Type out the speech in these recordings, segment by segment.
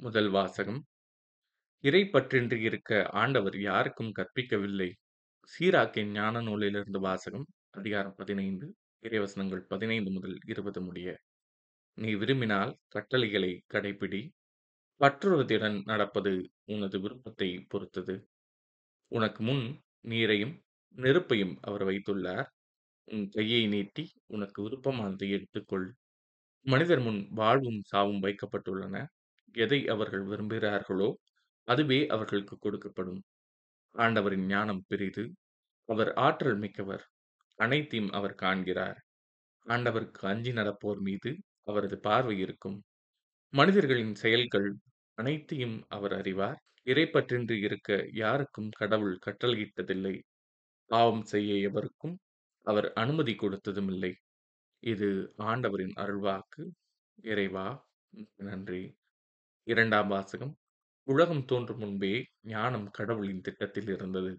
முதல் வாசகம் இறைப்பற்றின்றி இருக்க ஆண்டவர் யாருக்கும் கற்பிக்கவில்லை. சீராக்கின் ஞான நூலிலிருந்து வாசகம் அதிகாரம் பதினைந்து இறைவசனங்கள் பதினைந்து முதல் இருபது முடிய. நீ விரும்பினால் கட்டளைகளை கடைப்பிடி. பற்றுறுதியுடன் நடப்பது உனது விருப்பத்தை பொறுத்தது. உனக்கு முன் நீரையும் நெருப்பையும் அவர் வைத்துள்ளார். உன் கையை நீட்டி உனக்கு விருப்பமானதை எடுத்துக்கொள். மனிதர் முன் வாழ்வும் சாவும் வைக்கப்பட்டுள்ளன. எதை அவர்கள் விரும்புகிறார்களோ அதுவே அவர்களுக்கு கொடுக்கப்படும். ஆண்டவரின் ஞானம் பெரிது. அவர் ஆற்றல் மிக்கவர். அனைத்தையும் அவர் காண்கிறார். ஆண்டவருக்கு அஞ்சி நடப்போர் மீது அவரது பார்வை இருக்கும். மனிதர்களின் செயல்கள் அனைத்தையும் அவர் அறிவார். இறைப்பற்றின்றி இருக்க யாருக்கும் கடவுள் கட்டளையிட்டதில்லை. பாவம் செய்ய எவருக்கும் அவர் அனுமதி கொடுத்ததுமில்லை. இது ஆண்டவரின் அருள்வாக்கு. இறைவா நன்றி. இரண்டாம் வாசகம் உலகம் தோன்றும் முன்பே ஞானம் கடவுளின் திட்டத்தில் இருந்தது.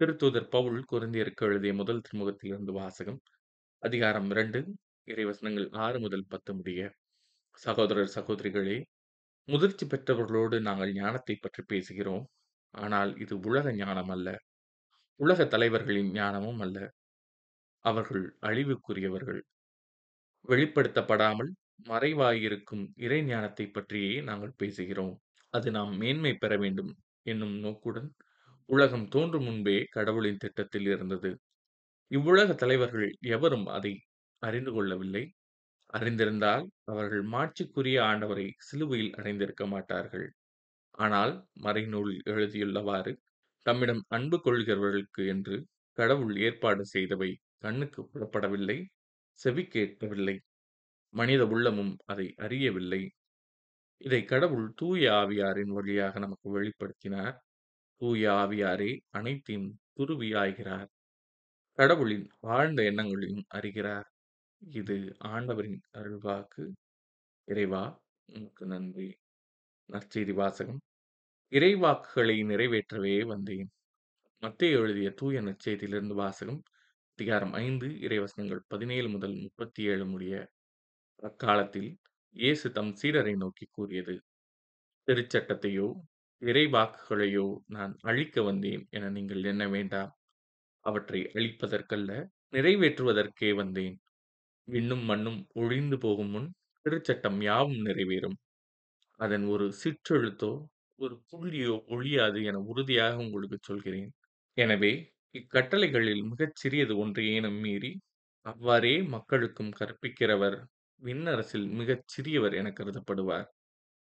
திருத்தூதர் பவுல் கொரிந்தியருக்கு எழுதிய முதல் திருமுகத்திலிருந்து வாசகம் அதிகாரம் இரண்டு இறைவசனங்கள் ஆறு முதல் பத்து முடிய. சகோதரர் சகோதரிகளே முதிர்ச்சி பெற்றவர்களோடு நாங்கள் ஞானத்தை பற்றி பேசுகிறோம். ஆனால் இது உலக ஞானம் அல்ல. உலக தலைவர்களின் ஞானமும் அல்ல. அவர்கள் அழிவுக்குரியவர்கள். வெளிப்படுத்தப்படாமல் மறைவாயிருக்கும் இறை ஞானத்தை பற்றியே நாங்கள் பேசுகிறோம். அது நாம் மேன்மை பெற வேண்டும் என்னும் நோக்குடன் உலகம் தோன்றும் முன்பே கடவுளின் திட்டத்தில் இருந்தது. இவ்வுலக தலைவர்கள் எவரும் அதை அறிந்து கொள்ளவில்லை. அறிந்திருந்தால் அவர்கள் மாட்சிக்குரிய ஆண்டவரை சிலுவையில் அடைந்திருக்க மாட்டார்கள். ஆனால் மறைநூலில் எழுதியுள்ளவாறு தம்மிடம் அன்பு கொள்கிறவர்களுக்கு என்று கடவுள் ஏற்பாடு செய்தவை கண்ணுக்கு புலப்படவில்லை செவி கேட்கவில்லை மனித உள்ளமும் அதை அறியவில்லை. இதை கடவுள் தூய ஆவியாரின் வழியாக நமக்கு வெளிப்படுத்தினார். தூய ஆவியாரே அனைத்தையும் துருவியாகிறார் கடவுளின் ஆழ்ந்த எண்ணங்களையும் அறிகிறார். இது ஆண்டவரின் அருள்வாக்கு. இறைவா உனக்கு நன்றி. நற்செய்தி வாசகம். இறைவாக்குகளை நிறைவேற்றவே வந்தேன். மத்தேயு எழுதிய தூய நற்செய்தியிலிருந்து வாசகம் அதிகாரம் ஐந்து இறைவசனங்கள் பதினேழு முதல் முப்பத்தி ஏழு முடிய அக்காலத்தில் இயேசு தம் சீடரை நோக்கி கூறியது திருச்சட்டத்தையோ இறைவாக்குகளையோ நான் அழிக்க வந்தேன் என நீங்கள் எண்ண வேண்டாம். அவற்றை அழிப்பதற்கல்ல நிறைவேற்றுவதற்கே வந்தேன். விண்ணும் மண்ணும் ஒழிந்து போகும் முன் திருச்சட்டம் யாவும் நிறைவேறும். அதன் ஒரு சிற்றெழுத்தோ ஒரு புள்ளியோ ஒழியாது என உறுதியாக உங்களுக்கு சொல்கிறேன். எனவே இக்கட்டளைகளில் மிகச் சிறியது ஒன்றையேனும் மீறி அவ்வாறே மக்களுக்கும் கற்பிக்கிறவர் விண்ணரசில் மிகச் சிறியவர் என கருதப்படுவார்.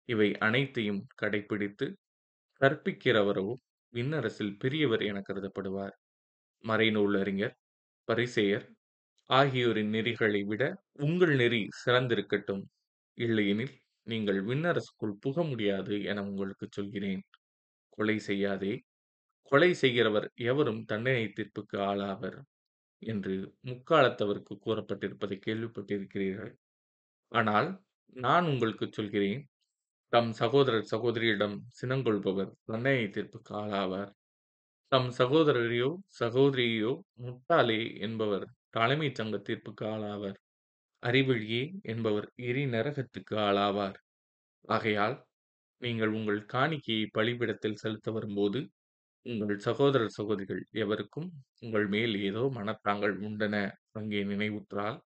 இவை அனைத்தையும் கடைபிடித்து கற்பிக்கிறவரோ விண்ணரசில் பெரியவர் என கருதப்படுவார். மறைநூல் அறிஞர் பரிசெயர் ஆகியோரின் நெறிகளை விட உங்கள் நெறி சிறந்திருக்கட்டும். இல்லையெனில் நீங்கள் விண்ணரசுக்குள் புக முடியாது என உங்களுக்கு சொல்கிறேன். கொலை செய்யாதே. கொலை செய்கிறவர் எவரும் தண்டனை தீர்ப்புக்கு ஆளாவர் என்று முக்காலத்தவருக்கு கூறப்பட்டிருப்பதை கேள்விப்பட்டிருக்கிறீர்கள். ஆனால் நான் உங்களுக்கு சொல்கிறேன் தம் சகோதரர் சகோதரியிடம் சினங்கொள்பவர் தண்டனை தீர்ப்புக்கு ஆளாவார் தம் சகோதரரையோ சகோதரியோ முட்டாளே என்பவர் தலைமை சங்க தீர்ப்புக்கு ஆளாவார் அறிவழியே என்பவர் எரி நரகத்துக்கு ஆளாவார். ஆகையால் நீங்கள் உங்கள் காணிக்கையை பலிபிடத்தில் செலுத்த வரும்போது உங்கள் சகோதரர் சகோதரிகள் எவருக்கும் உங்கள் மேல் ஏதோ மனத்தாங்கள் உண்டன அங்கே நினைவுற்றால்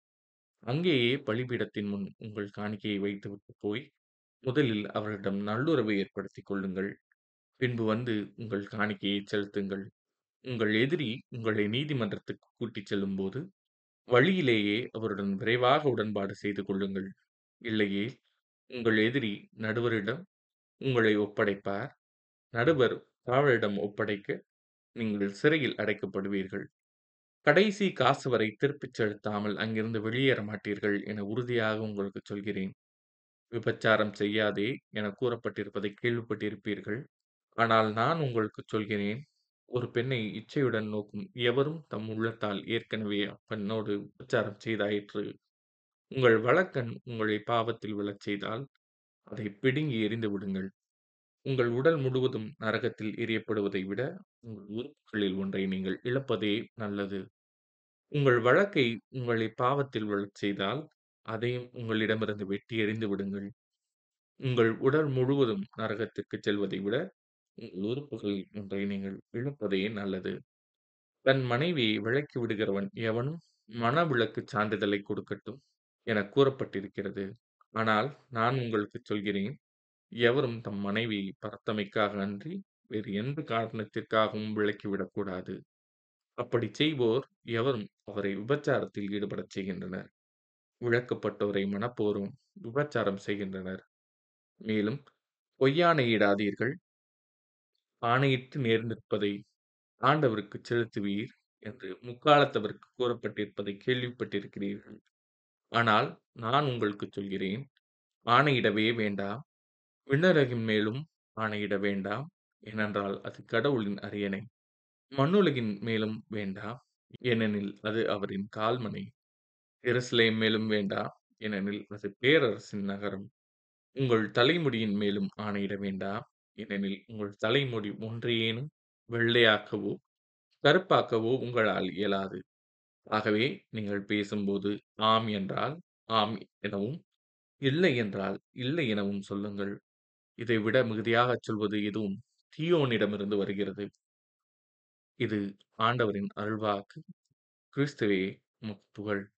அங்கேயே பலிபீடத்தின் முன் உங்கள் காணிக்கையை வைத்துவிட்டு போய் முதலில் அவர்களிடம் நல்லுறவை ஏற்படுத்திக் கொள்ளுங்கள். பின்பு வந்து உங்கள் காணிக்கையை செலுத்துங்கள். உங்கள் எதிரி உங்களை நீதிமன்றத்துக்கு கூட்டிச் செல்லும் போது வழியிலேயே அவருடன் விரைவாக உடன்பாடு செய்து கொள்ளுங்கள். இல்லையே உங்கள் எதிரி நடுவரிடம் உங்களை ஒப்படைப்பார். நடுவர் காவலிடம் ஒப்படைக்க நீங்கள் சிறையில் அடைக்கப்படுவீர்கள். கடைசி காசு வரை திருப்பிச் செலுத்தாமல் அங்கிருந்து வெளியேற மாட்டீர்கள் என உறுதியாக உங்களுக்கு சொல்கிறேன். விபச்சாரம் செய்யாதே என கூறப்பட்டிருப்பதை கேள்விப்பட்டிருப்பீர்கள். ஆனால் நான் உங்களுக்கு சொல்கிறேன் ஒரு பெண்ணை இச்சையுடன் நோக்கும் எவரும் தம் உள்ளத்தால் ஏற்கனவே அப்பெண்ணோடு விபச்சாரம் செய்தாயிற்று. உங்கள் வழக்கன் உங்களை பாவத்தில் விழச் செய்தால் அதை பிடுங்கி எறிந்து விடுங்கள். உங்கள் உடல் முழுவதும் நரகத்தில் எரியப்படுவதை விட உங்கள் உறுப்புகளில் ஒன்றை நீங்கள் இழப்பதே நல்லது. உங்கள் வழக்கை உங்களை பாவத்தில் விழச் செய்தால் அதையும் உங்களிடமிருந்து வெட்டி எறிந்து விடுங்கள் உங்கள் உடல் முழுவதும் நரகத்திற்குச் செல்வதை விட, உங்கள் உறுப்புகள் ஒன்றை நீங்கள் இழப்பதே நல்லது. தன் மனைவியை விலக்கி விடுகிறவன் எவனும் மணவிலக்குச் சான்றிதழைக் கொடுக்கட்டும் எனக் கூறப்பட்டிருக்கிறது. ஆனால் நான் உங்களுக்குச் சொல்கிறேன், எவரும் தம் மனைவியை பரத்தமைக்காக அன்றி வேறு எந்த காரணத்திற்காகவும் விலக்கி விடக்கூடாது அப்படிச் செய்வோர் எவரும் அவரை விபச்சாரத்தில் ஈடுபடச் செய்கின்றனர். விளக்கப்பட்டோரை மணப்போரும் விபச்சாரம் செய்கின்றனர். மேலும் பொய்யாணையிடாதீர்கள். ஆணையிட்டு நேர்ந்திருப்பதை ஆண்டவருக்குச் செலுத்துவீர் என்று முற்காலத்தவருக்குக் கூறப்பட்டிருப்பதைக் கேள்விப்பட்டிருக்கிறீர்கள். ஆனால் நான் உங்களுக்குச் சொல்கிறேன், ஆணையிடவே வேண்டாம். விண்ணுலகின் மேலும் ஆணையிட வேண்டாம். ஏனென்றால் அது கடவுளின் அரியணை. மண்ணுலகின் மேலும் வேண்டா ஏனெனில் அது அவரின் கால்மணை. எருசலேம் மேலும் வேண்டா ஏனெனில் அது பேரரசின் நகரம். உங்கள் தலைமுடியின் மேலும் ஆணையிட வேண்டா ஏனெனில் உங்கள் தலைமுடி ஒன்றையேனும் வெள்ளையாக்கவோ, கறுப்பாக்கவோ உங்களால் இயலாது. ஆகவே நீங்கள் பேசும்போது ஆம் என்றால் ஆம் எனவும், இல்லை என்றால் இல்லை எனவும் சொல்லுங்கள். இதைவிட மிகுதியாகச் சொல்வது எதுவும் தீயோனிடமிருந்து வருகிறது. இது ஆண்டவரின் அருள்வாக்கு. கிறிஸ்துவே உமக்குப் புகழ்.